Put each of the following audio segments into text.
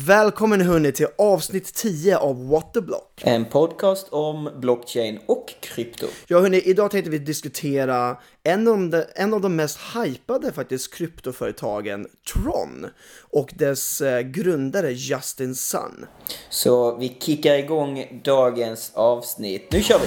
Välkommen hörni till avsnitt 10 av What the Block. En podcast om blockchain och krypto. Ja hörni, idag tänkte vi diskutera en av, de, en av de mest hypade faktiskt kryptoföretagen, Tron, och dess eh, grundare Justin Sun. Så vi kickar igång dagens avsnitt. Nu kör vi!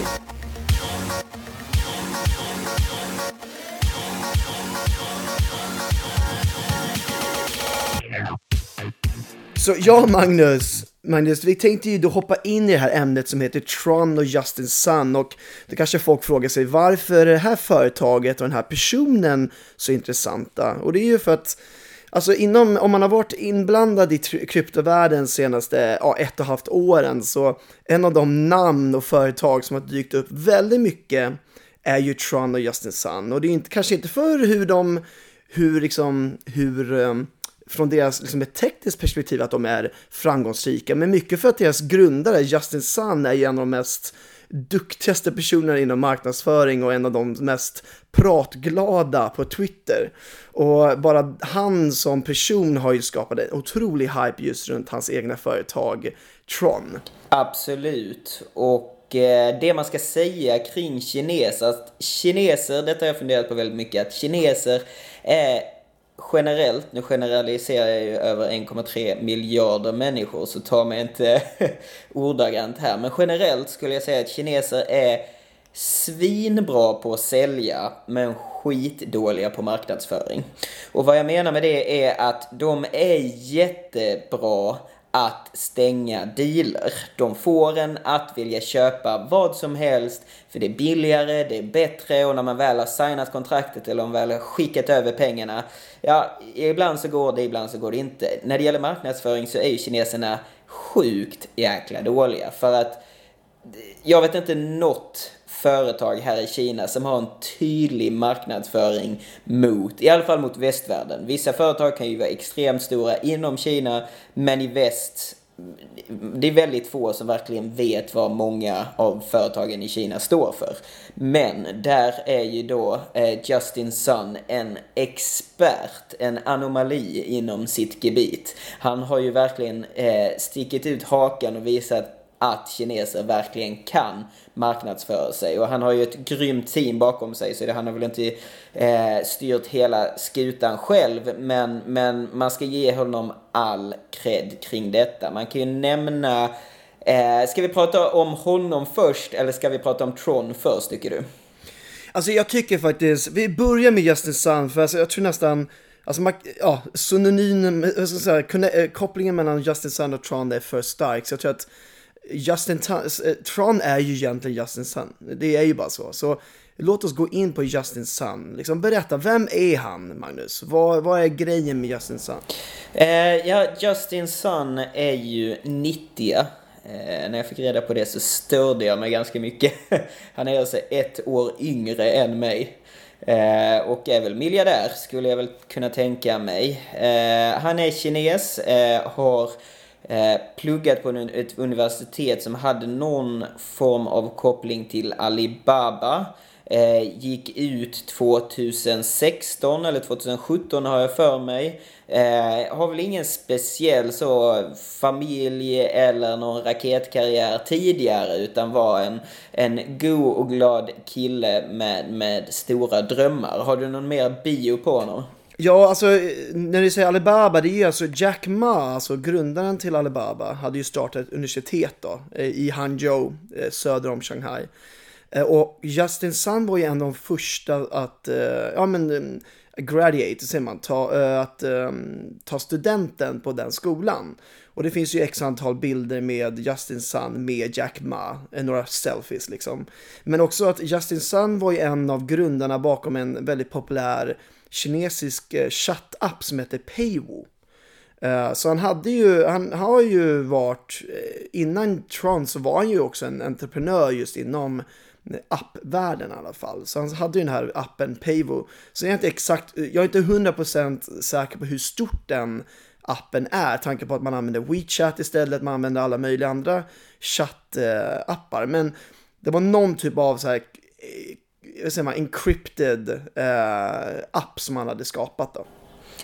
Så ja, Magnus, Magnus, vi tänkte ju då hoppa in i det här ämnet som heter Tron och Justin Sun och då kanske folk frågar sig varför är det här företaget och den här personen så intressanta? Och det är ju för att Alltså inom, om man har varit inblandad i kryptovärlden senaste ja, ett och ett halvt åren så en av de namn och företag som har dykt upp väldigt mycket är ju Tron och Justin Sun. Och det är inte, kanske inte för hur de, hur liksom, hur um, från deras liksom, ett tekniskt perspektiv att de är framgångsrika, men mycket för att deras grundare Justin Sun är en av de mest duktigaste personerna inom marknadsföring och en av de mest pratglada på Twitter. Och bara han som person har ju skapat en otrolig hype just runt hans egna företag Tron. Absolut. Och eh, det man ska säga kring kineser, att kineser, detta har jag funderat på väldigt mycket, att kineser är generellt, nu generaliserar jag ju över 1,3 miljarder människor så ta mig inte ordagrant här, men generellt skulle jag säga att kineser är svinbra på att sälja men skitdåliga på marknadsföring. Och vad jag menar med det är att de är jättebra att stänga dealer. De får en att vilja köpa vad som helst för det är billigare, det är bättre och när man väl har signat kontraktet eller om man väl har skickat över pengarna, ja, ibland så går det, ibland så går det inte. När det gäller marknadsföring så är ju kineserna sjukt jäkla dåliga för att jag vet inte något företag här i Kina som har en tydlig marknadsföring mot, i alla fall mot västvärlden. Vissa företag kan ju vara extremt stora inom Kina, men i väst det är väldigt få som verkligen vet vad många av företagen i Kina står för. Men där är ju då eh, Justin Sun en expert, en anomali inom sitt gebit. Han har ju verkligen eh, stickit ut hakan och visat att kineser verkligen kan marknadsföra sig. Och han har ju ett grymt team bakom sig så det, han har väl inte eh, styrt hela skutan själv. Men, men man ska ge honom all cred kring detta. Man kan ju nämna eh, Ska vi prata om honom först eller ska vi prata om Tron först tycker du? Alltså jag tycker faktiskt, vi börjar med Justin Sun för alltså, jag tror nästan Alltså, man, ja, synonym, eh, säga, eh, kopplingen mellan Justin Sun och Tron är för stark. Så jag tror att Justin eh, Tron är ju egentligen Justin Sun. Det är ju bara så. Så låt oss gå in på Justin Sun. Liksom berätta, vem är han, Magnus? Vad, vad är grejen med Justin Sun? Eh, ja, Justin Sun är ju 90. Eh, när jag fick reda på det så störde jag mig ganska mycket. Han är alltså ett år yngre än mig. Eh, och är väl miljardär, skulle jag väl kunna tänka mig. Eh, han är kines, eh, har Eh, pluggat på ett universitet som hade någon form av koppling till Alibaba. Eh, gick ut 2016 eller 2017 har jag för mig. Eh, har väl ingen speciell så familj eller någon raketkarriär tidigare utan var en, en god och glad kille med, med stora drömmar. Har du någon mer bio på honom? Ja, alltså när du säger Alibaba, det är ju alltså Jack Ma, alltså grundaren till Alibaba, hade ju startat ett universitet då eh, i Hangzhou, eh, söder om Shanghai. Eh, och Justin Sun var ju en av de första att, ja men, graduate, säger man, ta, att ehm, ta studenten på den skolan. Och det finns ju x antal bilder med Justin Sun med Jack Ma, några selfies liksom. Men också att Justin Sun var ju en av grundarna bakom en väldigt populär kinesisk eh, chattapp som heter Paywo. Eh, så han hade ju, han har ju varit, eh, innan Tron så var han ju också en entreprenör just inom appvärlden i alla fall. Så han hade ju den här appen Payvo. Så jag är inte exakt, jag är inte 100% säker på hur stort den appen är, tanke på att man använder WeChat istället, man använder alla möjliga andra chattappar. Men det var någon typ av så här vad säger man, encrypted eh, app som han hade skapat då.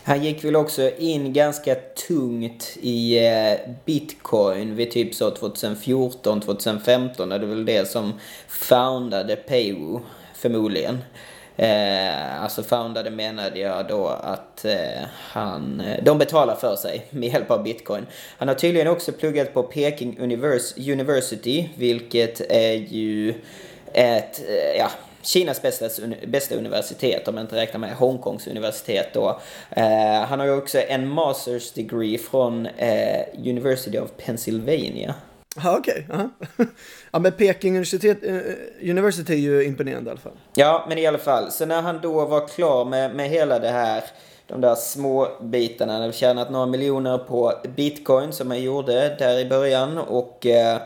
Han gick väl också in ganska tungt i eh, bitcoin vid typ så 2014, 2015. Det är väl det som foundade Paywoo förmodligen. Eh, alltså foundade menade jag då att eh, han, eh, de betalar för sig med hjälp av bitcoin. Han har tydligen också pluggat på Peking Univers University, vilket är ju ett, eh, ja, Kinas bästa, bästa universitet, om man inte räknar med Hongkongs universitet då. Eh, han har ju också en masters degree från eh, University of Pennsylvania. Ja, okej. Okay. ja, men Peking universitet, uh, University är ju imponerande i alla fall. Ja, men i alla fall. Så när han då var klar med, med hela det här, de där små bitarna, han hade tjänat några miljoner på bitcoin som han gjorde där i början och uh,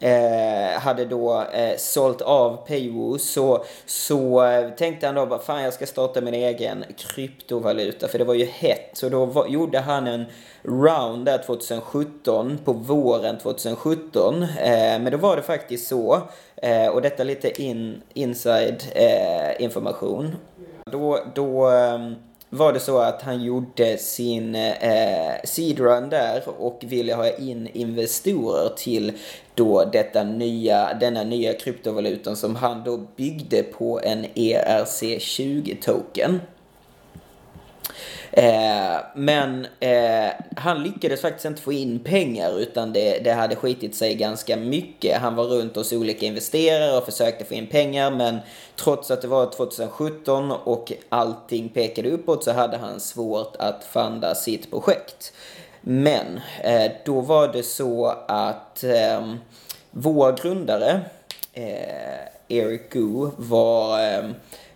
eh, hade då eh, sålt av Paywoo så, så eh, tänkte han då bara fan jag ska starta min egen kryptovaluta för det var ju hett. Så då var, gjorde han en round där 2017, på våren 2017. Eh, men då var det faktiskt så, eh, och detta lite in, inside eh, information. Då, då ehm, var det så att han gjorde sin eh, seedrun där och ville ha in investorer till då detta nya, denna nya kryptovalutan som han då byggde på en ERC20-token. Eh, men eh, han lyckades faktiskt inte få in pengar utan det, det hade skitit sig ganska mycket. Han var runt hos olika investerare och försökte få in pengar men trots att det var 2017 och allting pekade uppåt så hade han svårt att funda sitt projekt. Men eh, då var det så att eh, vår grundare eh, Eric Gu var Eh,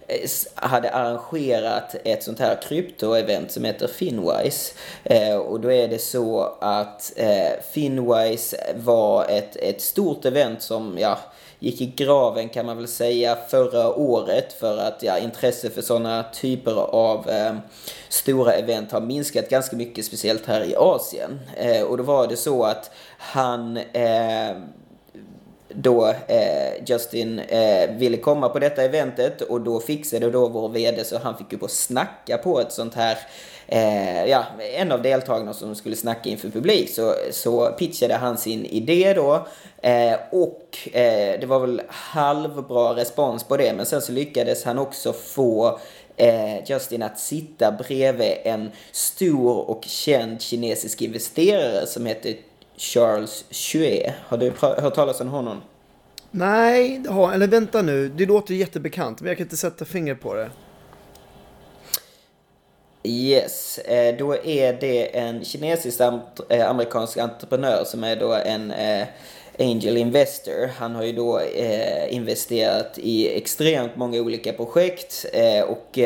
Eh, hade arrangerat ett sånt här krypto-event som heter Finwise. Eh, och då är det så att eh, Finwise var ett, ett stort event som, ja, gick i graven kan man väl säga förra året för att ja, intresse för sådana typer av eh, stora event har minskat ganska mycket, speciellt här i Asien. Eh, och då var det så att han eh, då eh, Justin eh, ville komma på detta eventet och då fixade då vår VD så han fick ju på snacka på ett sånt här eh, ja, en av deltagarna som skulle snacka inför publik. Så, så pitchade han sin idé då eh, och eh, det var väl halvbra respons på det men sen så lyckades han också få eh, Justin att sitta bredvid en stor och känd kinesisk investerare som heter Charles Xue. Har du hört talas om honom? Nej, det har, eller vänta nu. Det låter jättebekant, men jag kan inte sätta finger på det. Yes, eh, då är det en kinesisk eh, amerikansk entreprenör som är då en eh, angel investor. Han har ju då investerat i extremt många olika projekt och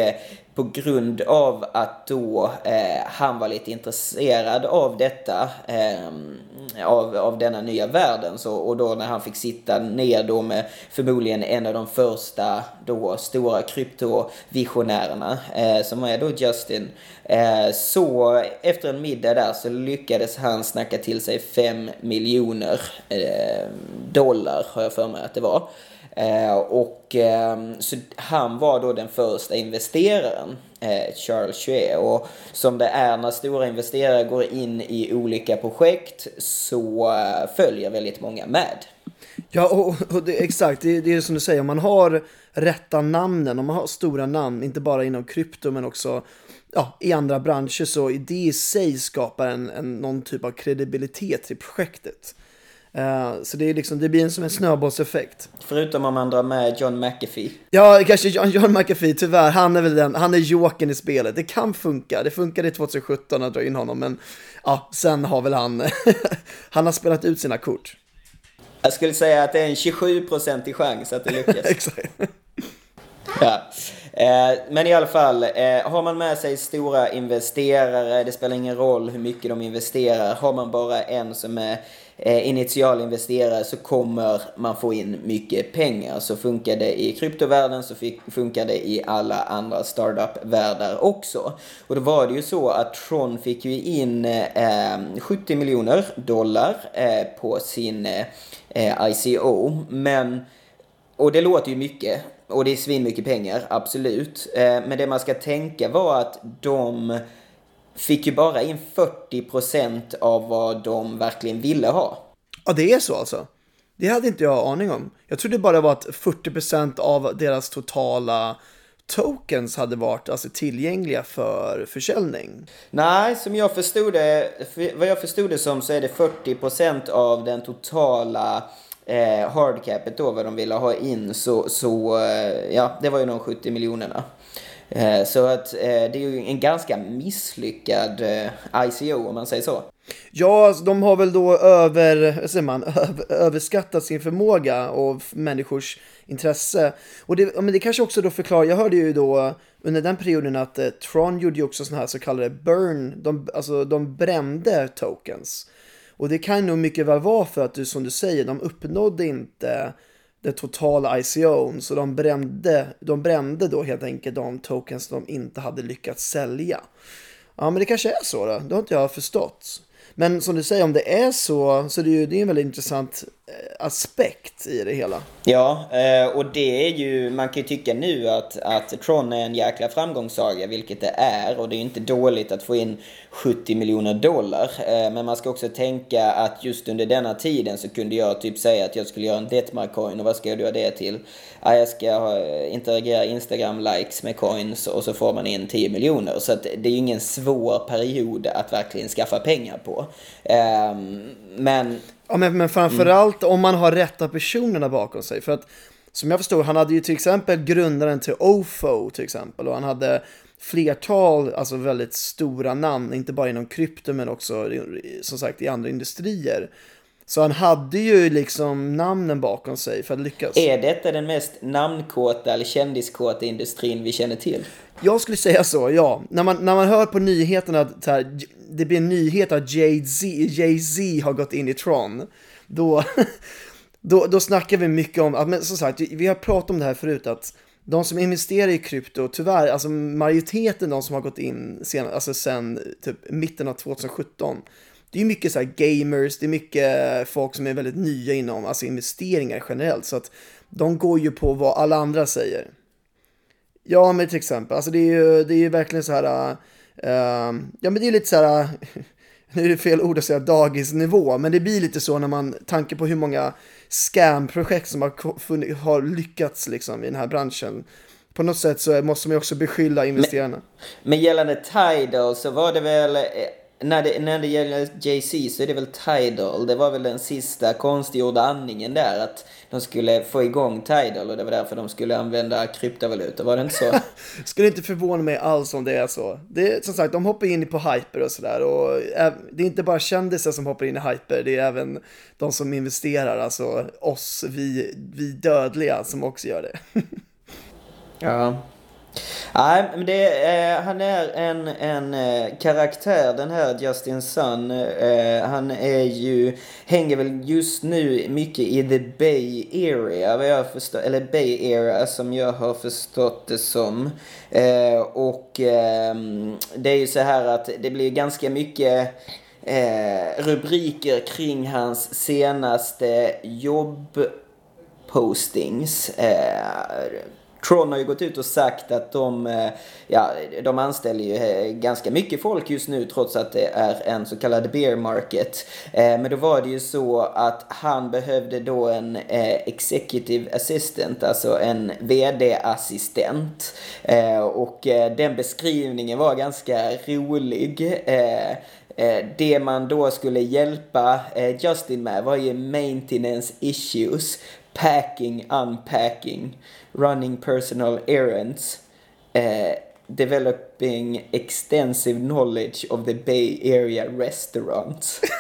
på grund av att då eh, han var lite intresserad av detta, eh, av, av denna nya världen. Så, och då när han fick sitta ner då med förmodligen en av de första då stora kryptovisionärerna, eh, som är då Justin. Eh, så efter en middag där så lyckades han snacka till sig 5 miljoner eh, dollar, har jag för mig att det var. Eh, och eh, så han var då den första investeraren, eh, Charles Chue. Och som det är när stora investerare går in i olika projekt så eh, följer väldigt många med. Ja, och, och det, exakt. Det, det är som du säger, om man har rätta namnen, om man har stora namn, inte bara inom krypto men också ja, i andra branscher, så det i sig skapar en, en, någon typ av kredibilitet i projektet. Uh, så det, är liksom, det blir som en snöbollseffekt. Förutom om man drar med John McAfee. Ja, kanske John, John McAfee, tyvärr. Han är väl den, han är jokern i spelet. Det kan funka. Det funkade i 2017 att dra in honom, men ja, sen har väl han, han har spelat ut sina kort. Jag skulle säga att det är en 27% chans att det lyckas. Exakt. ja. Eh, men i alla fall, eh, har man med sig stora investerare, det spelar ingen roll hur mycket de investerar. Har man bara en som är Eh, Eh, initialinvesterare så kommer man få in mycket pengar. Så funkar det i kryptovärlden så funkar det i alla andra startup-världar också. Och då var det ju så att Tron fick ju in eh, 70 miljoner dollar eh, på sin ICO. Men, och det låter ju mycket. Och det är svinmycket pengar, absolut. Men det man ska tänka var att de fick ju bara in 40% av vad de verkligen ville ha. Ja, det är så alltså. Det hade inte jag aning om. Jag trodde bara var att 40% av deras totala tokens hade varit alltså, tillgängliga för försäljning. Nej, som jag förstod det, vad jag förstod det som så är det 40% av den totala eh, hardcapet då, vad de ville ha in. Så, så eh, ja, det var ju de 70 miljonerna. Eh, så att eh, det är ju en ganska misslyckad eh, ICO om man säger så. Ja, alltså, de har väl då över, säger man, över, överskattat sin förmåga och människors intresse. Och det, men det kanske också då förklarar, jag hörde ju då under den perioden att eh, Tron gjorde ju också sådana här så kallade burn, de, alltså de brände tokens. Och det kan nog mycket väl vara för att du som du säger, de uppnådde inte det totala ICO, så de brände, de brände då helt enkelt de tokens de inte hade lyckats sälja. Ja, men det kanske är så då, det har inte jag förstått. Men som du säger, om det är så, så det är ju det är en väldigt intressant aspekt i det hela. Ja, eh, och det är ju, man kan ju tycka nu att, att Tron är en jäkla framgångssaga, vilket det är. Och det är ju inte dåligt att få in 70 miljoner dollar. Eh, men man ska också tänka att just under denna tiden så kunde jag typ säga att jag skulle göra en Detmar coin och vad ska jag göra det till? Ja, jag ska eh, interagera Instagram-likes med coins och så får man in 10 miljoner. Så att det är ju ingen svår period att verkligen skaffa pengar på. Ehm, men... Ja, men, men framförallt mm. om man har rätta personerna bakom sig. För att som jag förstår, han hade ju till exempel grundaren till OFO till exempel och han hade flertal, alltså väldigt stora namn, inte bara inom krypto men också som sagt i andra industrier. Så han hade ju liksom namnen bakom sig för att lyckas. Är detta den mest namnkåta eller kändiskåta industrin vi känner till? Jag skulle säga så, ja. När man, när man hör på nyheterna att här, det blir en nyhet att Jay-Z Jay har gått in i Tron, då, då, då snackar vi mycket om, men som sagt, vi har pratat om det här förut, att de som investerar i krypto, tyvärr, alltså majoriteten de som har gått in sen, alltså sen typ mitten av 2017, det är mycket så gamers, det är mycket folk som är väldigt nya inom alltså investeringar generellt, så att de går ju på vad alla andra säger. Ja, men till exempel, alltså det är ju, det är ju verkligen så här, uh, ja men det är lite så här, nu är det fel ord att säga dagisnivå, men det blir lite så när man, tanke på hur många scam-projekt som har, har lyckats liksom i den här branschen. På något sätt så måste man också beskylla investerarna. Men, men gällande Tidal så var det väl eh, när det, när det gäller JC så är det väl Tidal. Det var väl den sista konstgjorda andningen där. Att de skulle få igång Tidal och det var därför de skulle använda kryptovalutor. Var det inte så? skulle inte förvåna mig alls om det är så. Det är som sagt, de hoppar in på hyper och sådär. Och det är inte bara kändisar som hoppar in i hyper. Det är även de som investerar, alltså oss, vi, vi dödliga som också gör det. ja. Nej, men det, eh, han är en, en eh, karaktär den här Justin Sun. Eh, han är ju, hänger väl just nu mycket i the Bay Area, vad jag förstår, eller Bay Area som jag har förstått det som. Eh, och ehm, det är ju så här att det blir ganska mycket eh, rubriker kring hans senaste jobbpostings. Eh, Tron har ju gått ut och sagt att de, eh, ja, de anställer ju eh, ganska mycket folk just nu trots att det är en så kallad bear market. Eh, men då var det ju så att han behövde då en executive assistant, alltså en VD-assistent. Och den beskrivningen var ganska rolig. Det man då skulle hjälpa Justin med var ju maintenance issues, packing, unpacking running personal errands, uh, developing extensive knowledge of the Bay Area restaurants.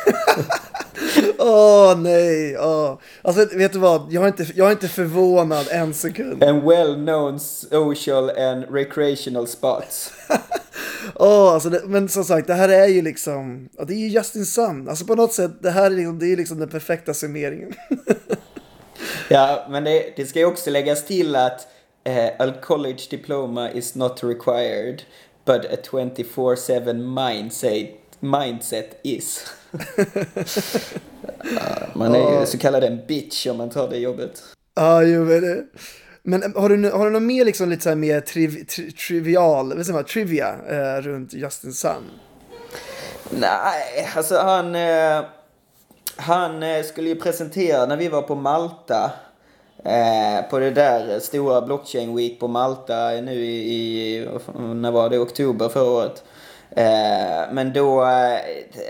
Åh oh, nej, oh. Alltså vet du vad, jag är, inte, jag är inte förvånad en sekund. And well known social and recreational spots. Åh, oh, alltså det, men som sagt, det här är ju liksom, det är ju Justin Sun. Alltså på något sätt, det här är, liksom, det är liksom den perfekta summeringen. ja, men det, det ska ju också läggas till att uh, a college diploma is not required, but a 24-7 mindset, mindset is. man är ju så kallad en bitch om man tar det jobbet. Ja, ah, jo men det. Men har du, har du något mer liksom lite så här mer triv, tri, trivial, vad säger man, trivia eh, runt Justin Sun? Nej, alltså han... Eh, han eh, skulle ju presentera när vi var på Malta. Eh, på det där stora blockchain week på Malta nu i, i när var det, oktober förra året. Eh, men då, eh,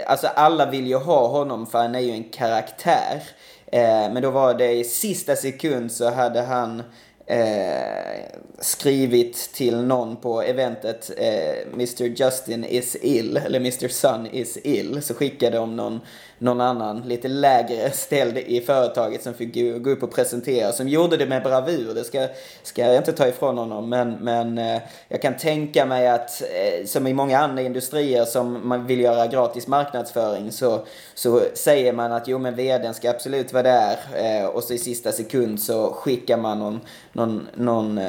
alltså alla vill ju ha honom för han är ju en karaktär. Eh, men då var det i sista sekund så hade han eh, skrivit till någon på eventet eh, Mr Justin is ill, eller Mr Sun is ill. Så skickade de någon, någon annan lite lägre ställd i företaget som fick gå, upp och presentera. Som gjorde det med bravur, det ska, ska jag inte ta ifrån honom. Men, men eh, jag kan tänka mig att eh, som i många andra industrier som man vill göra gratis marknadsföring så, så säger man att jo men vdn ska absolut vara där. Eh, och så i sista sekund så skickar man någon, någon, någon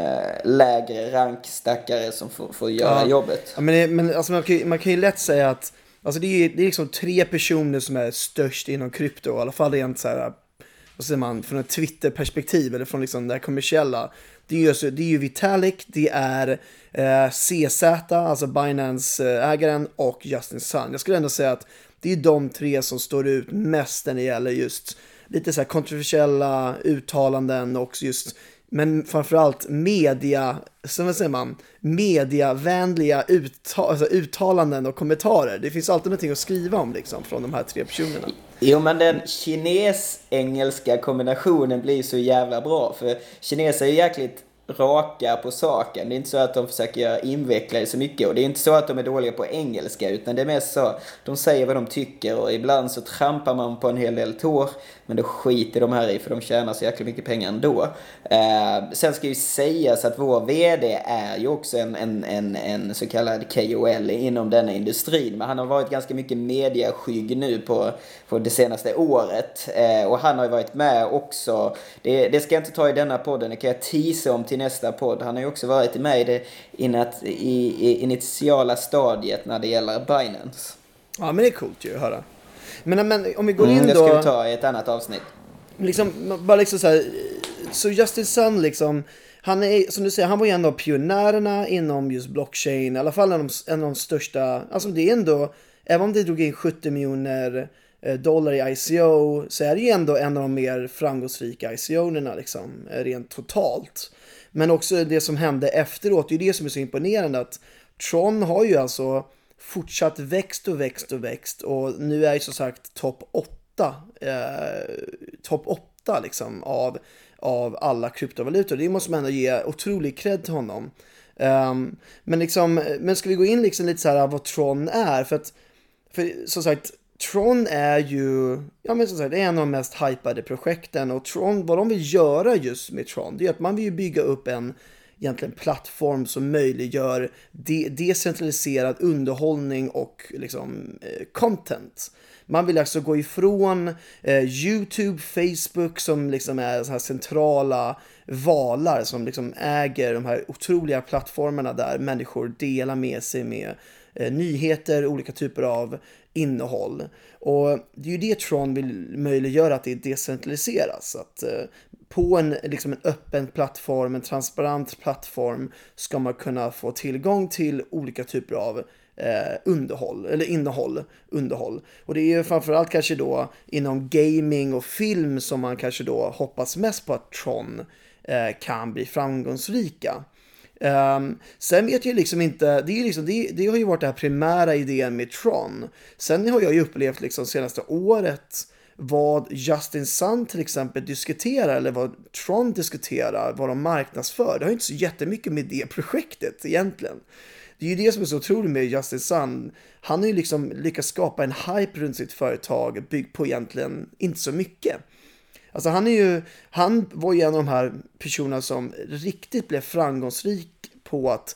lägre rankstackare som får, får göra Ja. jobbet. Ja, men men alltså man, kan, man kan ju lätt säga att alltså det, är, det är liksom tre personer som är störst inom krypto, i alla fall rent så här, vad säger man, från ett Twitter-perspektiv eller från liksom det här kommersiella. Det är ju, alltså- det är ju Vitalik, det är eh, CZ, alltså Binance-ägaren eh, och Justin Sun. Jag skulle ändå säga att det är de tre som står ut mest när det gäller just lite så här kontroversiella uttalanden och just men framförallt media, som vad säger man, mediavänliga utta alltså uttalanden och kommentarer. Det finns alltid någonting att skriva om liksom från de här tre personerna. Jo men den kines-engelska kombinationen blir så jävla bra. För kineser är ju jäkligt raka på saken. Det är inte så att de försöker göra invecklade så mycket. Och det är inte så att de är dåliga på engelska. Utan det är mest så, de säger vad de tycker. Och ibland så trampar man på en hel del tår. Men då skiter de här i för de tjänar så jäkla mycket pengar ändå. Eh, sen ska ju sägas att vår VD är ju också en, en, en, en så kallad KOL inom denna industrin. Men han har varit ganska mycket mediaskygg nu på, på det senaste året. Eh, och han har ju varit med också. Det, det ska jag inte ta i denna podden, det kan jag teasa om till nästa podd. Han har ju också varit med i det inat, i, i initiala stadiet när det gäller Binance. Ja men det är coolt ju att höra. Men, men om vi går in Mm, det då. ska vi ta i ett annat avsnitt. liksom, bara liksom så här, så Justin Sun liksom, han är, som du säger, han var ju en av pionjärerna inom just blockchain, i alla fall en av de, en av de största, alltså det är ändå, även om det drog in 70 miljoner eh, dollar i ICO, så är det ju ändå en av de mer framgångsrika ICO-erna liksom, eh, rent totalt. Men också det som hände efteråt, det är det som är så imponerande att Tron har ju alltså fortsatt växt och växt och växt och nu är ju som sagt topp 8 eh, topp 8 liksom av, av alla kryptovalutor. Det måste man ändå ge otrolig cred till honom. Um, men, liksom, men ska vi gå in liksom lite så här vad Tron är? För att, för som sagt, Tron är ju, ja men som sagt, det är en av de mest hypade projekten och Tron, vad de vill göra just med Tron, det är att man vill ju bygga upp en egentligen plattform som möjliggör de decentraliserad underhållning och liksom eh, content. Man vill alltså gå ifrån eh, YouTube, Facebook som liksom är så här centrala valar som liksom äger de här otroliga plattformarna där människor delar med sig med eh, nyheter, olika typer av innehåll. Och det är ju det Tron vill möjliggöra att det decentraliseras. Att eh, på en, liksom en öppen plattform, en transparent plattform ska man kunna få tillgång till olika typer av eh, underhåll, eller innehåll, underhåll. Och det är ju framförallt kanske då inom gaming och film som man kanske då hoppas mest på att Tron eh, kan bli framgångsrika. Um, sen vet jag liksom inte, det, är liksom, det, det har ju varit den här primära idén med Tron. Sen har jag ju upplevt liksom senaste året vad Justin Sun till exempel diskuterar eller vad Tron diskuterar, vad de marknadsför. Det har ju inte så jättemycket med det projektet egentligen. Det är ju det som är så otroligt med Justin Sun. Han har ju liksom lyckats skapa en hype runt sitt företag byggd på egentligen inte så mycket. Alltså han är ju, han var ju en av de här personerna som riktigt blev framgångsrik på att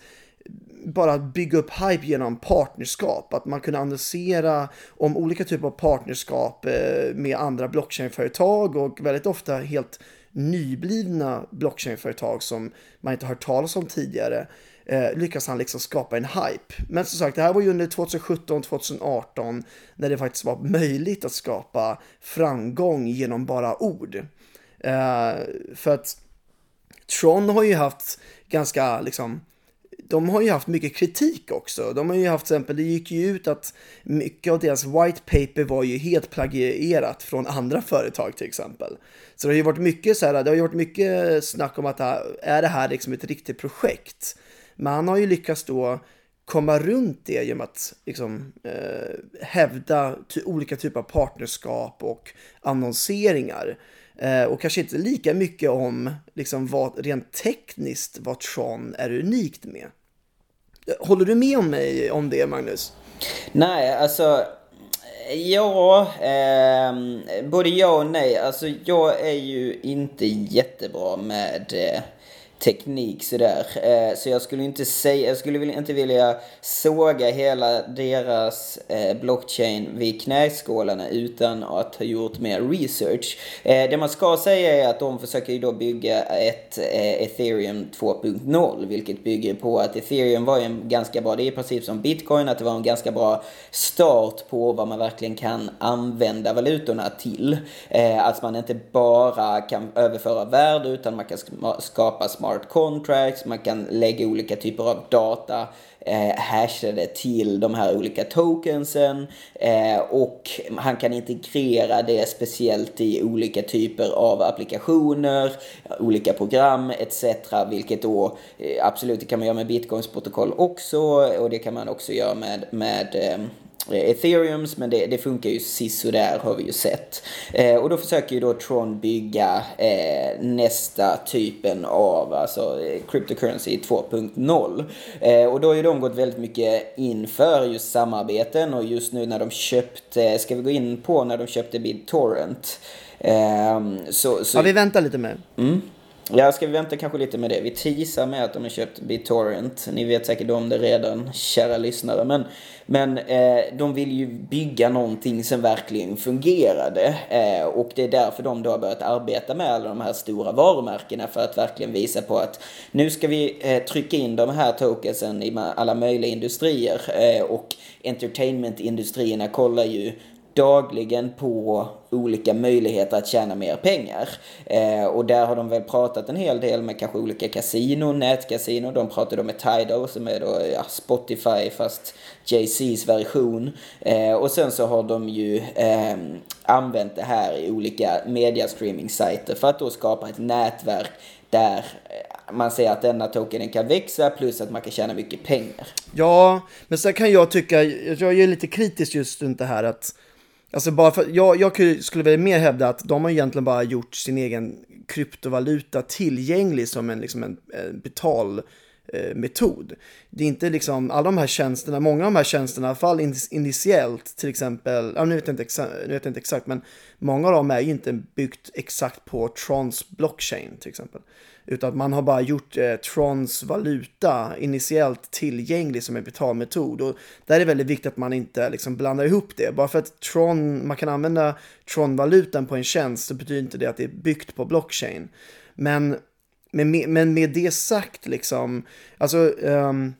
bara bygga upp hype genom partnerskap. Att man kunde annonsera om olika typer av partnerskap eh, med andra blockchainföretag och väldigt ofta helt nyblivna blockchainföretag som man inte hört talas om tidigare eh, lyckas han liksom skapa en hype. Men som sagt, det här var ju under 2017-2018 när det faktiskt var möjligt att skapa framgång genom bara ord. Eh, för att Tron har ju haft ganska liksom de har ju haft mycket kritik också. De har ju haft till exempel, det gick ju ut att mycket av deras white paper var ju helt plagierat från andra företag till exempel. Så det har ju varit mycket så här, det har ju varit mycket snack om att är det här liksom ett riktigt projekt? Men han har ju lyckats då komma runt det genom att liksom, eh, hävda olika typer av partnerskap och annonseringar. Eh, och kanske inte lika mycket om liksom, vad, rent tekniskt vad Tron är unikt med. Eh, håller du med om mig om det, Magnus? Nej, alltså Ja, eh, både ja och nej. Alltså jag är ju inte jättebra med eh, teknik sådär. Eh, så jag skulle inte säga, jag skulle inte vilja såga hela deras eh, blockchain vid knäskålarna utan att ha gjort mer research. Eh, det man ska säga är att de försöker ju då bygga ett eh, ethereum 2.0 vilket bygger på att ethereum var en ganska bra, det är i princip som bitcoin, att det var en ganska bra start på vad man verkligen kan använda valutorna till. Eh, att man inte bara kan överföra värde utan man kan skapa smart smart contracts, man kan lägga olika typer av data eh, hashade till de här olika tokensen eh, och han kan integrera det speciellt i olika typer av applikationer, olika program etc. Vilket då eh, absolut det kan man göra med bitcoins protokoll också och det kan man också göra med, med eh, ethereums, men det, det funkar ju sisådär har vi ju sett. Eh, och då försöker ju då Tron bygga eh, nästa typen av alltså eh, cryptocurrency 2.0. Eh, och då har ju de gått väldigt mycket in för just samarbeten och just nu när de köpte, ska vi gå in på när de köpte BitTorrent? Eh, så, så, ja, vi väntar lite med. Mm. Ja, ska vi vänta kanske lite med det. Vi teasar med att de har köpt BitTorrent. Ni vet säkert om det redan, kära lyssnare. Men, men eh, de vill ju bygga någonting som verkligen fungerade. Eh, och det är därför de då har börjat arbeta med alla de här stora varumärkena. För att verkligen visa på att nu ska vi eh, trycka in de här tokensen i alla möjliga industrier. Eh, och entertainmentindustrierna kollar ju dagligen på olika möjligheter att tjäna mer pengar. Eh, och där har de väl pratat en hel del med kanske olika kasinon, nätkasinon. De pratade med Tidal som är då ja, Spotify fast JC's version. Eh, och sen så har de ju eh, använt det här i olika mediastreaming-sajter för att då skapa ett nätverk där eh, man ser att denna tokenen kan växa plus att man kan tjäna mycket pengar. Ja, men sen kan jag tycka, jag är lite kritisk just runt det här att Alltså bara för, jag, jag skulle väl mer hävda att de har egentligen bara gjort sin egen kryptovaluta tillgänglig som en, liksom en, en betalmetod. Eh, Det är inte liksom alla de här tjänsterna, många av de här tjänsterna, i alla fall initiellt till exempel, ja, nu, vet jag inte exakt, nu vet jag inte exakt, men många av dem är ju inte byggt exakt på Trons blockchain till exempel. Utan man har bara gjort eh, Trons valuta initiellt tillgänglig som en betalmetod. Och där är det väldigt viktigt att man inte liksom blandar ihop det. Bara för att Tron, man kan använda Tron-valutan på en tjänst så betyder inte det att det är byggt på blockchain. Men, men, med, men med det sagt liksom, alltså um,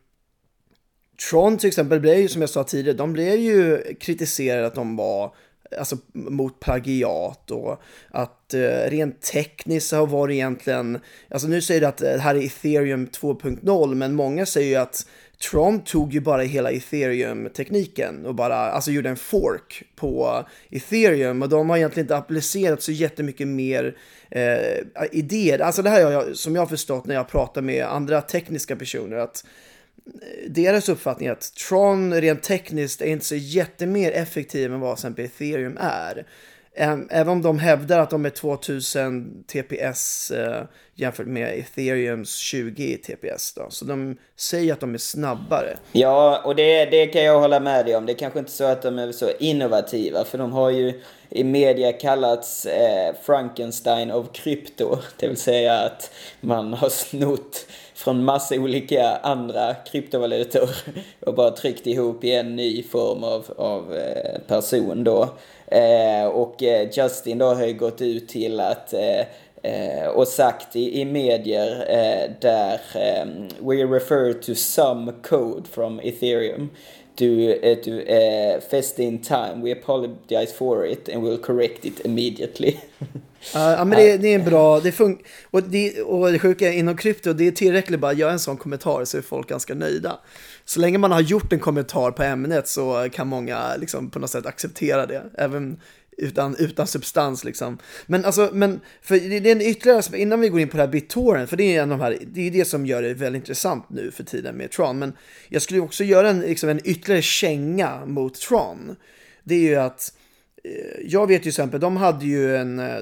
Tron till exempel blev ju som jag sa tidigare, de blev ju kritiserade att de var alltså mot plagiat och att eh, rent tekniskt har varit egentligen, alltså nu säger du att eh, det här är ethereum 2.0 men många säger ju att Trump tog ju bara hela ethereum-tekniken och bara alltså gjorde en fork på ethereum och de har egentligen inte applicerat så jättemycket mer eh, idéer. Alltså det här har jag, som jag har förstått när jag pratar med andra tekniska personer att deras uppfattning är att Tron rent tekniskt är inte så jättemer effektiv än vad till exempel ethereum är. Även om de hävdar att de är 2000 TPS eh, jämfört med ethereums 20 TPS. Då. Så de säger att de är snabbare. Ja, och det, det kan jag hålla med dig om. Det är kanske inte så att de är så innovativa, för de har ju i media kallats eh, Frankenstein of krypto. Det vill säga att man har snott från massa olika andra kryptovalutor och bara tryckt ihop i en ny form av, av eh, person då. Eh, och eh, Justin då har ju gått ut till att eh, eh, och sagt i, i medier eh, där We refer to some code from ethereum to, uh, to uh, fest in time, we apologize for it and we'll correct it immediately. Ja, men det, det, är en bra, det funkar, och det, och det sjuka inom krypto, det är tillräckligt bara att göra en sån kommentar så är folk ganska nöjda. Så länge man har gjort en kommentar på ämnet så kan många liksom på något sätt acceptera det, även utan, utan substans liksom. Men alltså, men för det är en ytterligare innan vi går in på det här BitTorrent, för det är en av de här, det är det som gör det väldigt intressant nu för tiden med Tron, men jag skulle också göra en, liksom en ytterligare känga mot Tron. Det är ju att eh, jag vet ju till exempel, de hade ju en, eh,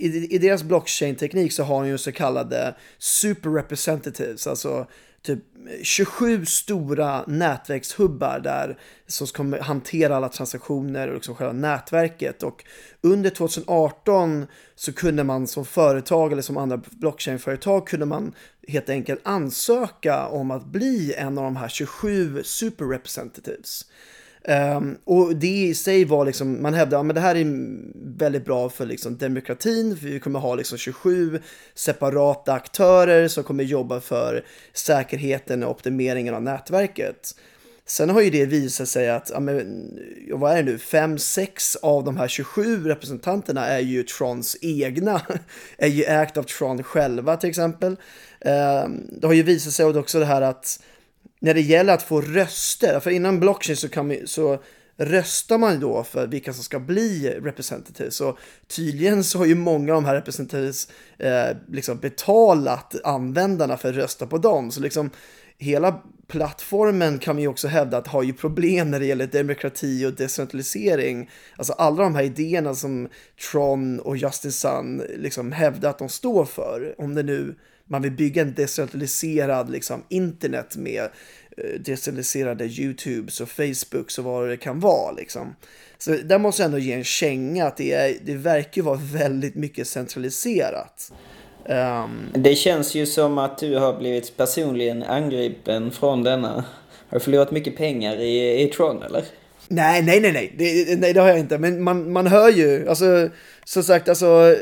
i, i deras blockchain-teknik så har de ju så kallade super representatives, alltså typ 27 stora nätverkshubbar där som kommer hantera alla transaktioner och liksom själva nätverket. Och under 2018 så kunde man som företag eller som andra blockchainföretag kunde man helt enkelt ansöka om att bli en av de här 27 super representatives. Um, och det i sig var liksom, man hävdade att ja, det här är väldigt bra för liksom demokratin, för vi kommer ha liksom 27 separata aktörer som kommer jobba för säkerheten och optimeringen av nätverket. Sen har ju det visat sig att, ja, men, vad är det nu, 5-6 av de här 27 representanterna är ju Trons egna, är ju ägt av Tron själva till exempel. Um, det har ju visat sig också det här att när det gäller att få röster, för innan blockchain så, kan vi, så röstar man då för vilka som ska bli representatives. Så tydligen så har ju många av de här representatives eh, liksom betalat användarna för att rösta på dem. Så liksom hela plattformen kan man ju också hävda att har ju problem när det gäller demokrati och decentralisering. Alltså alla de här idéerna som Tron och Justin Sun liksom hävdar att de står för. Om det nu man vill bygga en decentraliserad liksom, internet med eh, decentraliserade YouTubes och Facebooks och vad det kan vara. Liksom. Så där måste jag ändå ge en känga att det, är, det verkar vara väldigt mycket centraliserat. Um... Det känns ju som att du har blivit personligen angripen från denna. Har du förlorat mycket pengar i, i Tron eller? Nej, nej, nej, nej. Det, nej, det har jag inte. Men man, man hör ju, alltså, som sagt, alltså,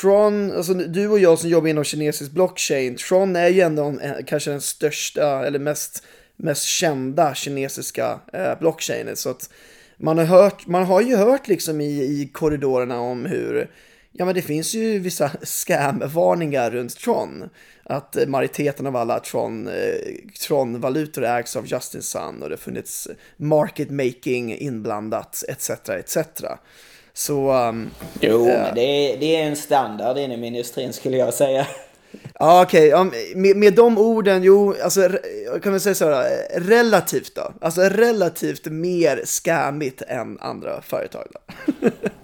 Tron, alltså du och jag som jobbar inom kinesisk blockchain, Tron är ju ändå en, kanske den största eller mest, mest kända kinesiska eh, blockchainen. Så att man har, hört, man har ju hört liksom i, i korridorerna om hur, ja men det finns ju vissa scam-varningar runt Tron. Att majoriteten av alla Tron, eh, Tron-valutor ägs av Justin Sun och det har funnits market making inblandat etc. etc. Så... Um, jo, äh, men det är, det är en standard inom industrin skulle jag säga. Ja, okej. Okay. med, med de orden, jo, alltså kan man säga så här, relativt då? Alltså relativt mer skämmigt än andra företag då?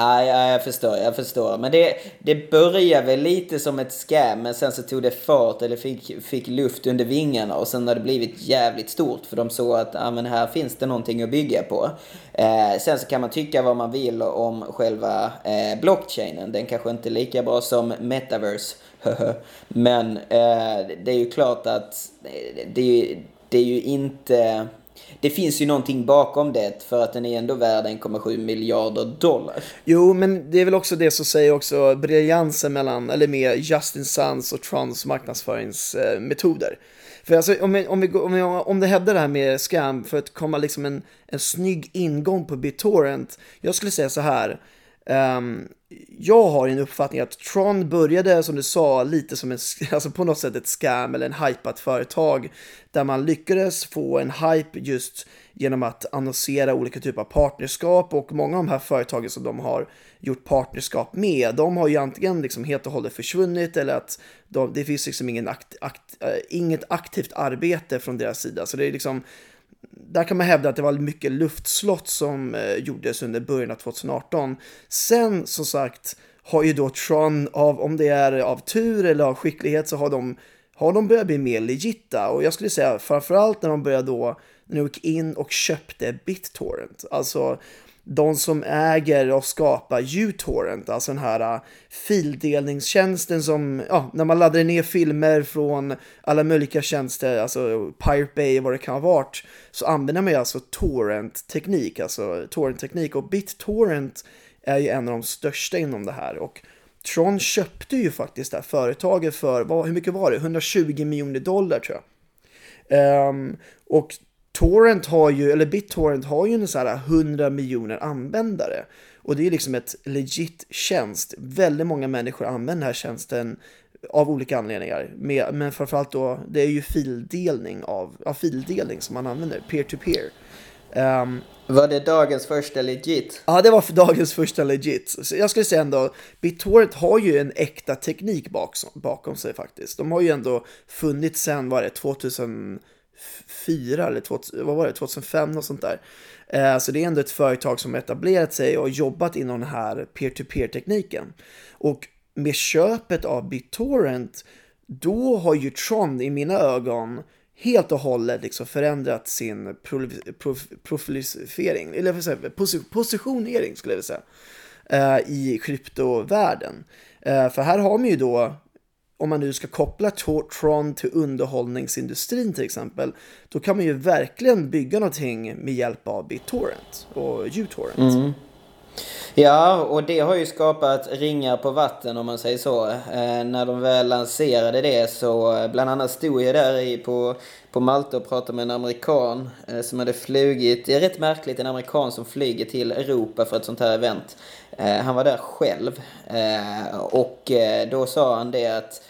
Ja, ja, jag förstår, jag förstår. Men det, det började väl lite som ett scam, men sen så tog det fart eller fick, fick luft under vingarna och sen har det blivit jävligt stort för de såg att ja, men här finns det någonting att bygga på. Eh, sen så kan man tycka vad man vill om själva eh, blockchainen. Den kanske inte är lika bra som metaverse. men eh, det är ju klart att eh, det, är, det är ju inte det finns ju någonting bakom det för att den är ändå värd 1,7 miljarder dollar. Jo, men det är väl också det som säger också briljansen mellan, eller med Justin Suns och Trons marknadsföringsmetoder. För alltså, om, vi, om, vi, om, vi, om det hände det här med scam för att komma liksom en, en snygg ingång på BitTorrent. Jag skulle säga så här. Um, jag har en uppfattning att Tron började, som du sa, lite som en, alltså på något sätt ett scam eller en hypat företag där man lyckades få en hype just genom att annonsera olika typer av partnerskap och många av de här företagen som de har gjort partnerskap med, de har ju antingen liksom helt och hållet försvunnit eller att de, det finns liksom ingen akt, akt, äh, inget aktivt arbete från deras sida. Så det är liksom där kan man hävda att det var mycket luftslott som eh, gjordes under början av 2018. Sen som sagt har ju då Tron, av, om det är av tur eller av skicklighet, så har de, har de börjat bli mer legitta. Och jag skulle säga framförallt när de började då, när de gick in och köpte BitTorrent. Alltså de som äger och skapar uTorrent, alltså den här uh, fildelningstjänsten som, ja, när man laddar ner filmer från alla möjliga tjänster, alltså Pirate Bay och vad det kan ha varit, så använder man ju alltså torrent-teknik, alltså torrent-teknik och BitTorrent är ju en av de största inom det här och Tron köpte ju faktiskt det här företaget för, vad, hur mycket var det? 120 miljoner dollar tror jag. Um, och Torrent har ju, eller BitTorrent har ju en sån här 100 miljoner användare. Och det är liksom ett legit tjänst. Väldigt många människor använder den här tjänsten av olika anledningar. Men framförallt då, det är ju fildelning av, av fildelning som man använder, peer-to-peer. Um, var det dagens första legit? Ja, det var för dagens första legit. Så jag skulle säga ändå, BitTorrent har ju en äkta teknik bakom, bakom sig faktiskt. De har ju ändå funnits sedan, vad det, 2004 eller 2000, vad var det, 2005 och sånt där. Eh, så det är ändå ett företag som etablerat sig och jobbat inom den här peer-to-peer-tekniken. Och med köpet av BitTorrent, då har ju Tron i mina ögon helt och hållet liksom förändrat sin profilisering, eller vad säga, positionering skulle jag vilja säga, eh, i kryptovärlden. Eh, för här har man ju då, om man nu ska koppla Tron till underhållningsindustrin till exempel, då kan man ju verkligen bygga någonting med hjälp av BitTorrent och uTorrent. Mm. Ja, och det har ju skapat ringar på vatten om man säger så. Eh, när de väl lanserade det så, eh, bland annat stod jag där i, på, på Malta och pratade med en amerikan eh, som hade flugit, det är rätt märkligt, en amerikan som flyger till Europa för ett sånt här event. Eh, han var där själv eh, och eh, då sa han det att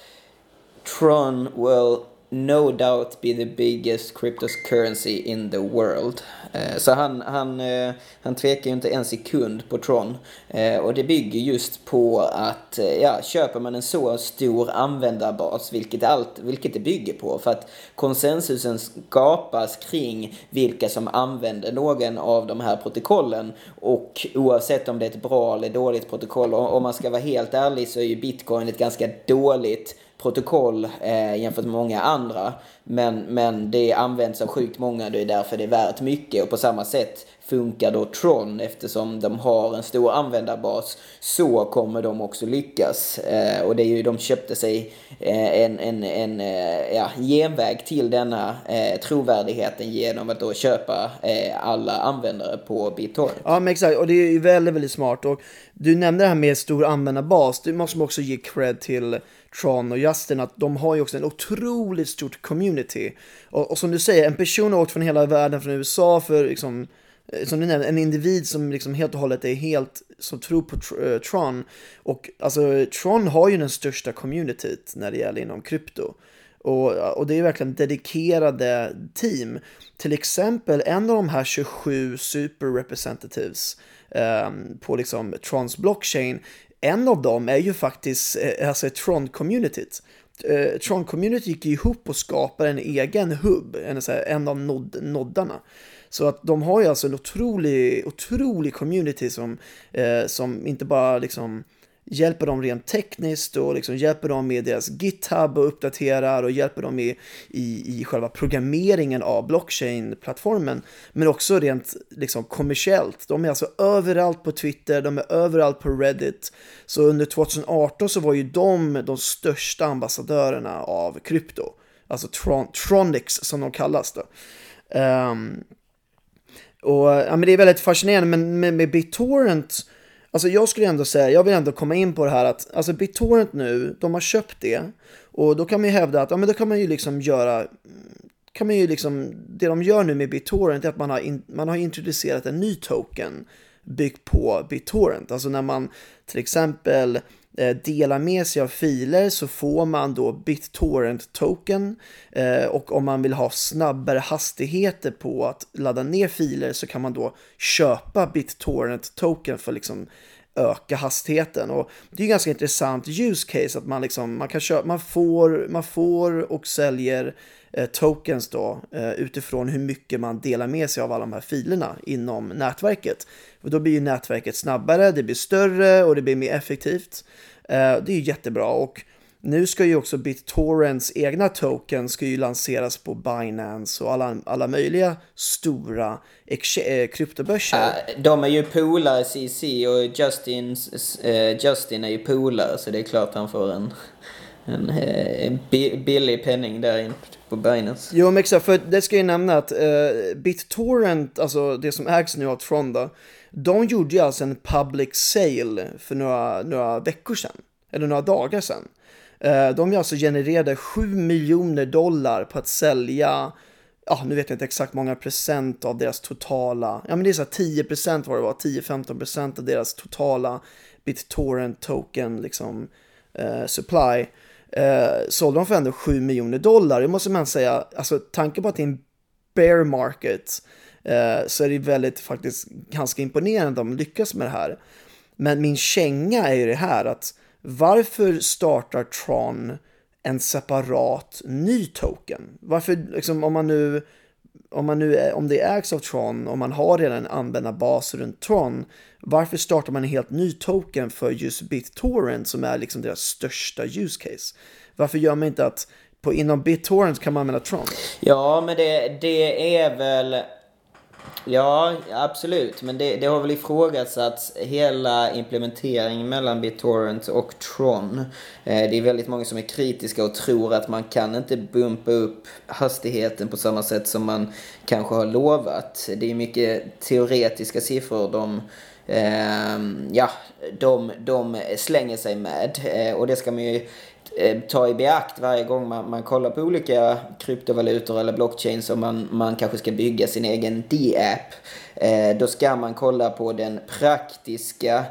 Tron will no doubt be the biggest cryptocurrency in the world. Eh, så han, han, eh, han tvekar ju inte en sekund på Tron. Eh, och det bygger just på att, eh, ja, köper man en så stor användarbas, vilket, allt, vilket det bygger på, för att konsensusen skapas kring vilka som använder någon av de här protokollen. Och oavsett om det är ett bra eller dåligt protokoll, om man ska vara helt ärlig så är ju bitcoin ett ganska dåligt protokoll eh, jämfört med många andra. Men, men det används av sjukt många, det är därför det är värt mycket. Och på samma sätt funkar då Tron eftersom de har en stor användarbas så kommer de också lyckas. Eh, och det är ju, de köpte sig eh, en, en, en eh, ja, genväg till denna eh, trovärdigheten genom att då köpa eh, alla användare på BitTorrent. Ja men exakt och det är ju väldigt, väldigt smart. Och du nämnde det här med stor användarbas, det måste man också ge cred till Tron och Justin att de har ju också en otroligt stort community. Och, och som du säger, en person har åkt från hela världen, från USA för liksom eh, som du nämnde, en individ som liksom helt och hållet är helt, som tror på tr eh, Tron. Och alltså Tron har ju den största communityt när det gäller inom krypto. Och, och det är verkligen dedikerade team. Till exempel en av de här 27 super representatives eh, på liksom Trons blockchain, en av dem är ju faktiskt eh, alltså Tron-communityt. Eh, Tron-community gick ihop och skapade en egen hubb, en, en av nod noddarna. Så att de har ju alltså en otrolig, otrolig community som, eh, som inte bara liksom hjälper dem rent tekniskt och liksom hjälper dem med deras GitHub och uppdaterar och hjälper dem i, i, i själva programmeringen av blockchain-plattformen. Men också rent liksom kommersiellt. De är alltså överallt på Twitter, de är överallt på Reddit. Så under 2018 så var ju de de största ambassadörerna av krypto. Alltså Tron Tronics som de kallas då. Um, och ja, men det är väldigt fascinerande, men med, med BitTorrent, alltså jag skulle ändå säga, jag vill ändå komma in på det här att, alltså BitTorrent nu, de har köpt det. Och då kan man ju hävda att, ja men då kan man ju liksom göra, kan man ju liksom, det de gör nu med BitTorrent är att man har, in, man har introducerat en ny token byggt på BitTorrent. Alltså när man till exempel Eh, dela med sig av filer så får man då BitTorrent token. Eh, och om man vill ha snabbare hastigheter på att ladda ner filer så kan man då köpa BitTorrent token för liksom öka hastigheten. Och det är ju ganska intressant use case att man liksom man kan köpa, man får, man får och säljer eh, Eh, tokens då eh, utifrån hur mycket man delar med sig av alla de här filerna inom nätverket. Och då blir ju nätverket snabbare, det blir större och det blir mer effektivt. Eh, det är ju jättebra och nu ska ju också BitTorrents egna token ska ju lanseras på Binance och alla, alla möjliga stora kryptobörser. kryptobörser. de är ju polare CC och Justin, uh, Justin är ju polare så det är klart han får en, en, eh, en billig penning där in på Binance. Jo men exakt, för det ska jag nämna att uh, BitTorrent, alltså det som ägs nu av Tron då, de gjorde ju alltså en public sale för några, några veckor sedan, eller några dagar sedan. Uh, de alltså genererade 7 miljoner dollar på att sälja ja, nu vet jag inte exakt många procent av deras totala, ja men det är så här 10 procent vad det var, 10-15 procent av deras totala BitTorrent token liksom eh, supply. Eh, sålde de för ändå 7 miljoner dollar. Det måste man säga, alltså tanken på att det är en bear market eh, så är det väldigt faktiskt ganska imponerande att de lyckas med det här. Men min känga är ju det här att varför startar Tron en separat ny token? Varför, liksom, om man nu om, man nu är, om det ägs av Tron, om man har redan en användarbas runt Tron, varför startar man en helt ny token för just BitTorrent som är liksom deras största use case? Varför gör man inte att på, inom BitTorrent kan man använda Tron? Ja, men det, det är väl Ja, absolut. Men det, det har väl ifrågasatts hela implementeringen mellan BitTorrent och Tron. Eh, det är väldigt många som är kritiska och tror att man kan inte bumpa upp hastigheten på samma sätt som man kanske har lovat. Det är mycket teoretiska siffror de Ehm, ja, de, de slänger sig med. Eh, och det ska man ju eh, ta i beakt varje gång man, man kollar på olika kryptovalutor eller blockchains och man, man kanske ska bygga sin egen D-app. Eh, då ska man kolla på den praktiska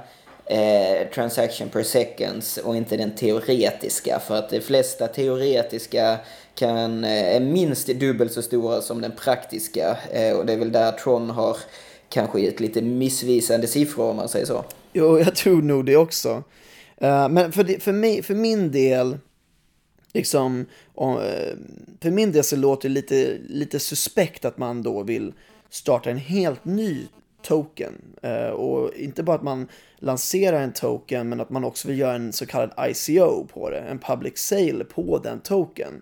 eh, transaction per seconds och inte den teoretiska. För att de flesta teoretiska kan, eh, är minst dubbelt så stora som den praktiska. Eh, och det är väl där Tron har kanske gett lite missvisande siffror om man säger så. Jo, jag tror nog det också. Uh, men för, det, för, mig, för min del, liksom, uh, för min del så låter det lite, lite suspekt att man då vill starta en helt ny token. Uh, och inte bara att man lanserar en token, men att man också vill göra en så kallad ICO på det, en public sale på den token.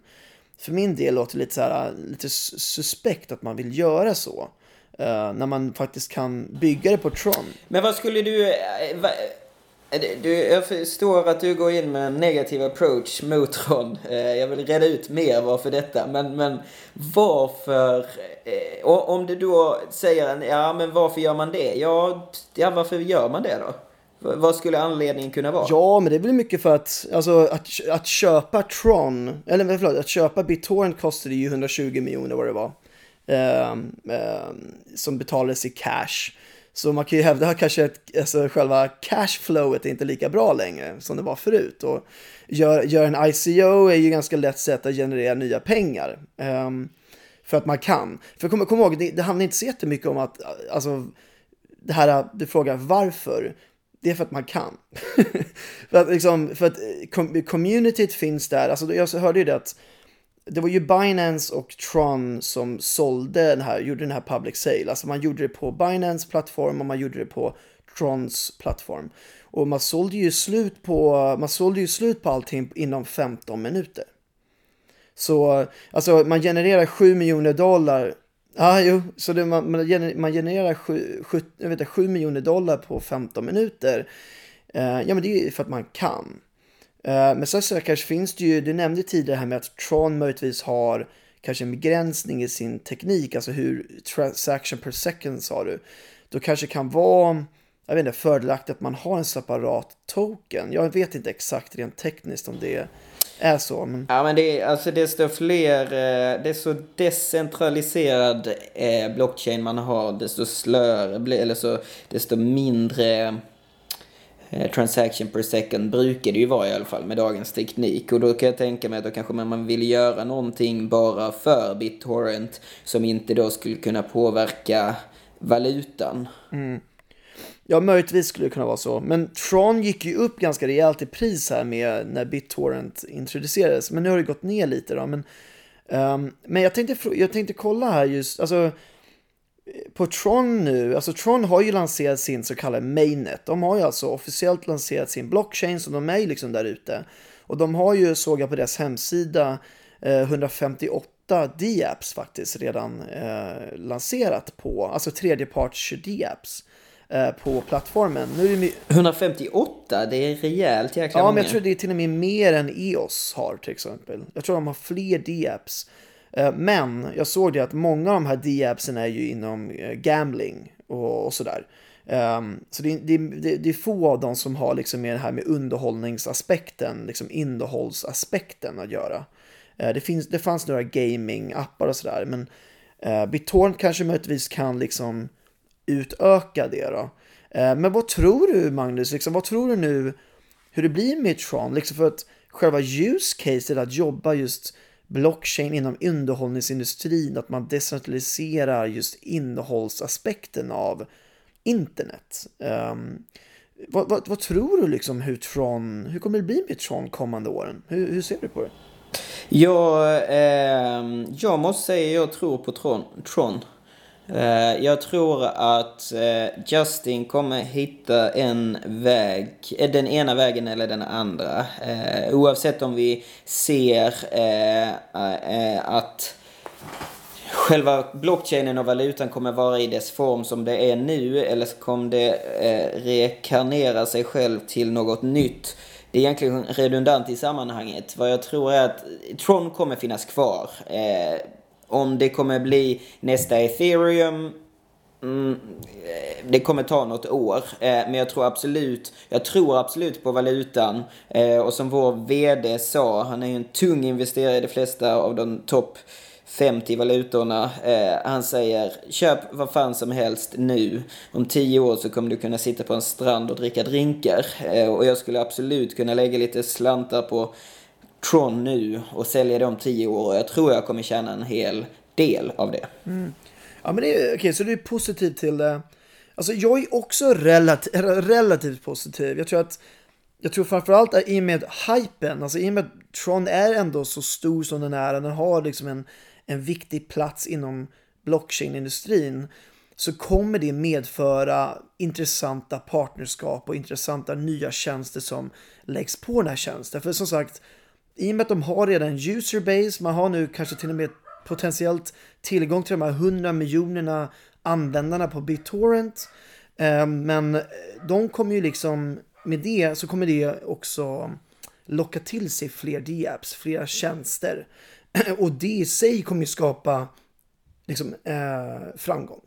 För min del låter det lite, så här, lite suspekt att man vill göra så när man faktiskt kan bygga det på Tron. Men vad skulle du... Du, jag förstår att du går in med en negativ approach mot Ron. Eh, jag vill reda ut mer varför detta. Men, men varför... Eh, om du då säger, ja men varför gör man det? Ja, ja varför gör man det då? Vad skulle anledningen kunna vara? Ja, men det är väl mycket för att, alltså, att, att köpa Tron, eller förlåt, att köpa BitTorrent kostade ju 120 miljoner vad det var. Eh, som betalades i cash. Så man kan ju hävda att kanske ett, alltså, själva cashflowet är inte lika bra längre som det var förut. Och gör, gör en ICO är ju ganska lätt sätt att generera nya pengar. Um, för att man kan. För kom, kom ihåg, det, det handlar inte så jättemycket om att, alltså, det här, du frågar varför. Det är för att man kan. för att, liksom, för att eh, communityt finns där. Alltså, jag hörde ju det att det var ju Binance och Tron som sålde den här, gjorde den här public sale. Alltså man gjorde det på Binance plattform och man gjorde det på Trons plattform. Och man sålde ju slut på, man sålde ju slut på allting inom 15 minuter. Så alltså man genererar 7 miljoner dollar. Ja, ah, jo, så det, man, man genererar 7, 7, jag vet inte, 7 miljoner dollar på 15 minuter. Eh, ja, men det är ju för att man kan. Eh, men sen så kanske finns det ju, du nämnde tidigare här med att Tron möjligtvis har kanske en begränsning i sin teknik, alltså hur transaction per second sa du. Då kanske kan vara, jag vet inte, fördelaktigt att man har en separat token. Jag vet inte exakt rent tekniskt om det är så. Men... Ja men det är alltså desto fler, eh, desto decentraliserad eh, blockchain man har, desto slöare, eller så, desto mindre Eh, transaction per second brukar det ju vara i alla fall med dagens teknik. Och då kan jag tänka mig att då kanske man vill göra någonting bara för BitTorrent som inte då skulle kunna påverka valutan. Mm. Ja, möjligtvis skulle det kunna vara så. Men Tron gick ju upp ganska rejält i pris här med när BitTorrent introducerades. Men nu har det gått ner lite då. Men, um, men jag, tänkte, jag tänkte kolla här just, alltså på Tron nu, alltså Tron har ju lanserat sin så kallade mainnet. De har ju alltså officiellt lanserat sin blockchain, så de är ju liksom där ute. Och de har ju, såg jag på deras hemsida, 158 eh, D-apps faktiskt redan eh, lanserat på, alltså tredjeparts D-apps eh, på plattformen. Nu är det 158, det är rejält jäkla Ja, många. men jag tror det är till och med mer än EOS har till exempel. Jag tror de har fler D-apps. Eh, men jag såg det att många av de här D-appsen är ju inom eh, gambling och, och sådär. Um, så det, det, det, det, är få av dem som har liksom med det här med underhållningsaspekten, liksom innehållsaspekten att göra. Uh, det, finns, det fanns några gaming-appar och sådär, men uh, BitTorrent kanske möjligtvis kan liksom utöka det då. Uh, men vad tror du Magnus, liksom, vad tror du nu hur det blir med Tron? Liksom för att själva use caset att jobba just blockchain inom underhållningsindustrin, att man decentraliserar just innehållsaspekten av internet. Um, vad, vad, vad, tror du liksom hur Tron, hur kommer det bli med Tron kommande åren? Hur, hur ser du på det? Jag, eh, jag måste säga jag tror på Tron. Tron. Eh, jag tror att eh, Justin kommer hitta en väg, eh, den ena vägen eller den andra. Oavsett om vi ser att själva blockchainen och valutan kommer vara i dess form som det är nu eller så kommer det rekarnera sig själv till något nytt. Det är egentligen redundant i sammanhanget. Vad jag tror är att Tron kommer finnas kvar. Om det kommer bli nästa ethereum, mm, eh, det kommer ta något år. Eh, men jag tror absolut, jag tror absolut på valutan. Eh, och som vår VD sa, han är ju en tung investerare i de flesta av de topp 50 valutorna. Eh, han säger köp vad fan som helst nu. Om 10 år så kommer du kunna sitta på en strand och dricka drinkar. Eh, och jag skulle absolut kunna lägga lite slantar på Tron nu och sälja det om tio år. Jag tror jag kommer tjäna en hel del av det. Mm. Ja, men det är okej, okay, så du är positiv till det. Alltså jag är också relativt, relativt positiv. Jag tror att jag tror framförallt att i och med hypen, alltså i och med att Tron är ändå så stor som den är, och den har liksom en, en viktig plats inom blockchain-industrin, så kommer det medföra intressanta partnerskap och intressanta nya tjänster som läggs på den här tjänsten. För som sagt, i och med att de har redan en user base, man har nu kanske till och med potentiellt tillgång till de här 100 miljonerna användarna på BitTorrent. Ehm, men de kommer ju liksom, med det så kommer det också locka till sig fler D-apps, fler tjänster. Och det i sig kommer ju skapa liksom, eh, framgång.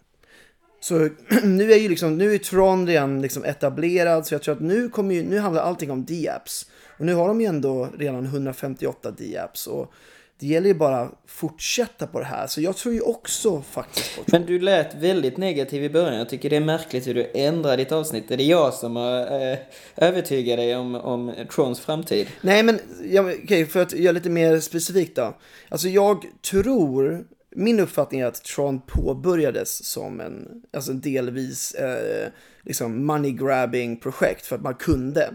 Så nu är ju liksom, nu är Tron redan liksom etablerad så jag tror att nu kommer ju, nu handlar allting om D-apps. Och nu har de ju ändå redan 158 D-apps och det gäller ju bara att fortsätta på det här. Så jag tror ju också faktiskt på Men du lät väldigt negativ i början. Jag tycker det är märkligt hur du ändrar ditt avsnitt. Är det jag som har eh, övertygat dig om, om Trons framtid? Nej, men ja, okay, för att göra lite mer specifikt då. Alltså jag tror, min uppfattning är att Tron påbörjades som en, alltså delvis eh, liksom money grabbing projekt för att man kunde.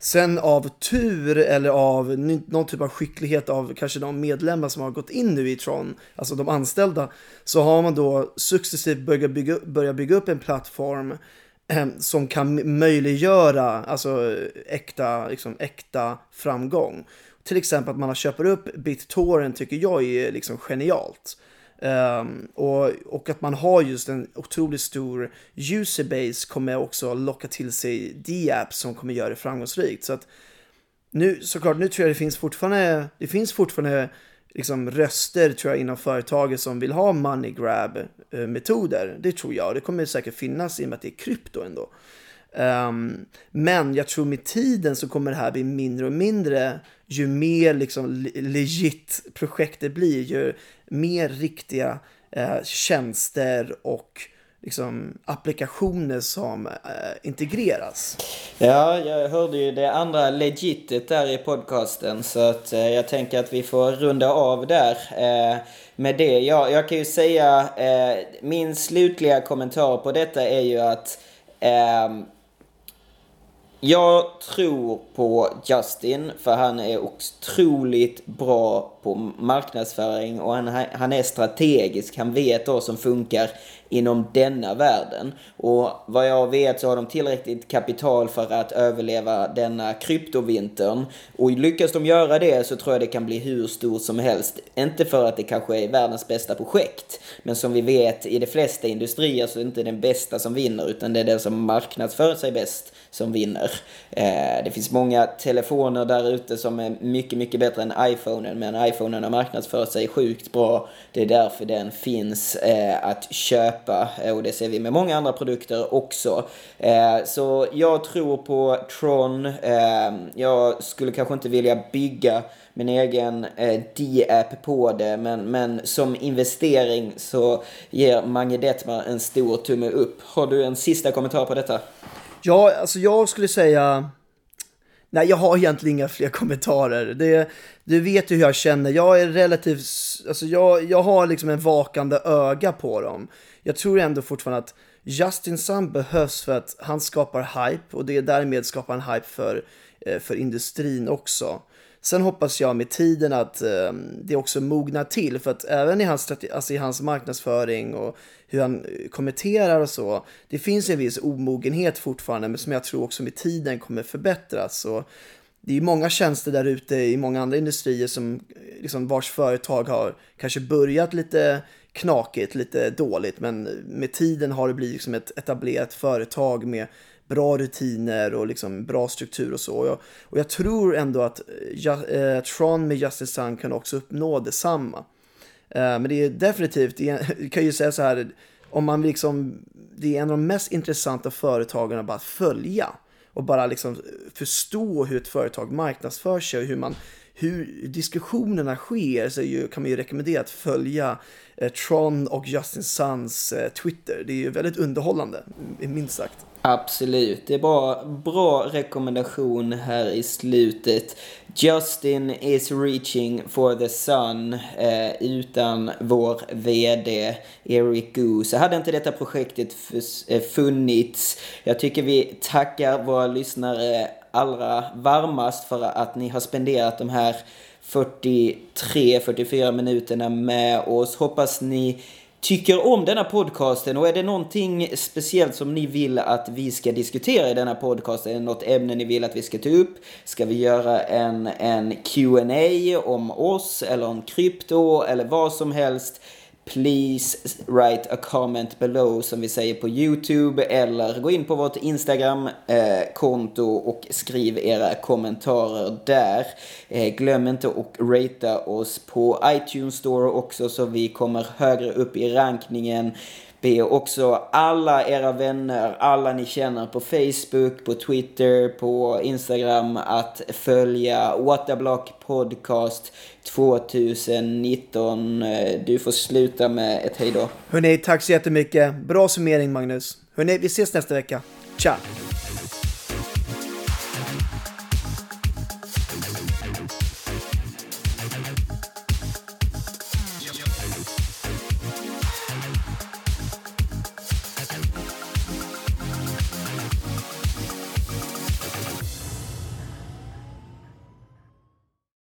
Sen av tur eller av någon typ av skicklighet av kanske de medlemmar som har gått in nu i Tron, alltså de anställda, så har man då successivt börjat bygga, börjat bygga upp en plattform ehm, som kan möjliggöra alltså, äkta, liksom, äkta framgång. Till exempel att man har köper upp BitTorrent tycker jag är liksom genialt. Um, och, och att man har just en otroligt stor userbase kommer också locka till sig D-apps som kommer göra det framgångsrikt. Så att nu såklart, nu tror jag det finns fortfarande, det finns fortfarande liksom röster tror jag inom företaget som vill ha money grab eh, metoder. Det tror jag, det kommer säkert finnas i och med att det är krypto ändå. Um, men jag tror med tiden så kommer det här bli mindre och mindre ju mer liksom legit projektet blir, ju mer riktiga eh, tjänster och liksom, applikationer som eh, integreras. Ja, jag hörde ju det andra legitet där i podcasten så att eh, jag tänker att vi får runda av där eh, med det. Ja, jag kan ju säga eh, min slutliga kommentar på detta är ju att ehm, jag tror på Justin för han är otroligt bra på marknadsföring och han, han är strategisk. Han vet vad som funkar inom denna världen. Och vad jag vet så har de tillräckligt kapital för att överleva denna kryptovintern. Och lyckas de göra det så tror jag det kan bli hur stort som helst. Inte för att det kanske är världens bästa projekt. Men som vi vet i de flesta industrier så är det inte den bästa som vinner utan det är den som marknadsför sig bäst som vinner. Eh, det finns många telefoner där ute som är mycket, mycket bättre än iPhonen, men iPhonen har marknadsfört sig sjukt bra. Det är därför den finns eh, att köpa eh, och det ser vi med många andra produkter också. Eh, så jag tror på Tron. Eh, jag skulle kanske inte vilja bygga min egen eh, D-app på det. Men, men som investering så ger Mange Detmar en stor tumme upp. Har du en sista kommentar på detta? Ja, alltså jag skulle säga... Nej, jag har egentligen inga fler kommentarer. Det, du vet ju hur jag känner. Jag är relativt... Alltså jag, jag har liksom en vakande öga på dem. Jag tror ändå fortfarande att Justin Sun behövs för att han skapar hype och det därmed skapar en hype för, eh, för industrin också. Sen hoppas jag med tiden att eh, det också mognar till för att även i hans, alltså i hans marknadsföring och hur han eh, kommenterar och så, det finns en viss omogenhet fortfarande men som jag tror också med tiden kommer förbättras. Och det är många tjänster där ute i många andra industrier som eh, liksom vars företag har kanske börjat lite knakigt, lite dåligt, men med tiden har det blivit liksom ett etablerat företag med bra rutiner och liksom bra struktur och så. Och jag, och jag tror ändå att eh, uh, eh, Tron med Justice Sun kan också uppnå detsamma. Eh, men det är definitivt, jag kan ju säga så här, om man liksom, det är en av de mest intressanta företagen att bara följa och bara liksom förstå hur ett företag marknadsför sig och hur man hur diskussionerna sker så ju, kan man ju rekommendera att följa eh, Tron och Justin Suns eh, Twitter. Det är ju väldigt underhållande, minst sagt. Absolut, det är bara bra rekommendation här i slutet. Justin is reaching for the sun eh, utan vår VD Eric Goose. hade inte detta projektet eh, funnits. Jag tycker vi tackar våra lyssnare allra varmast för att ni har spenderat de här 43-44 minuterna med oss. Hoppas ni tycker om denna podcasten och är det någonting speciellt som ni vill att vi ska diskutera i denna podcast, är det något ämne ni vill att vi ska ta upp? Ska vi göra en, en Q&A om oss eller om krypto eller vad som helst? Please write a comment below som vi säger på YouTube eller gå in på vårt Instagram-konto eh, och skriv era kommentarer där. Eh, glöm inte att ratea oss på iTunes Store också så vi kommer högre upp i rankningen. Be också alla era vänner, alla ni känner på Facebook, på Twitter, på Instagram att följa Waterblock Podcast 2019. Du får sluta med ett hejdå. Hörni, tack så jättemycket. Bra summering Magnus. Hörni, vi ses nästa vecka. Ciao!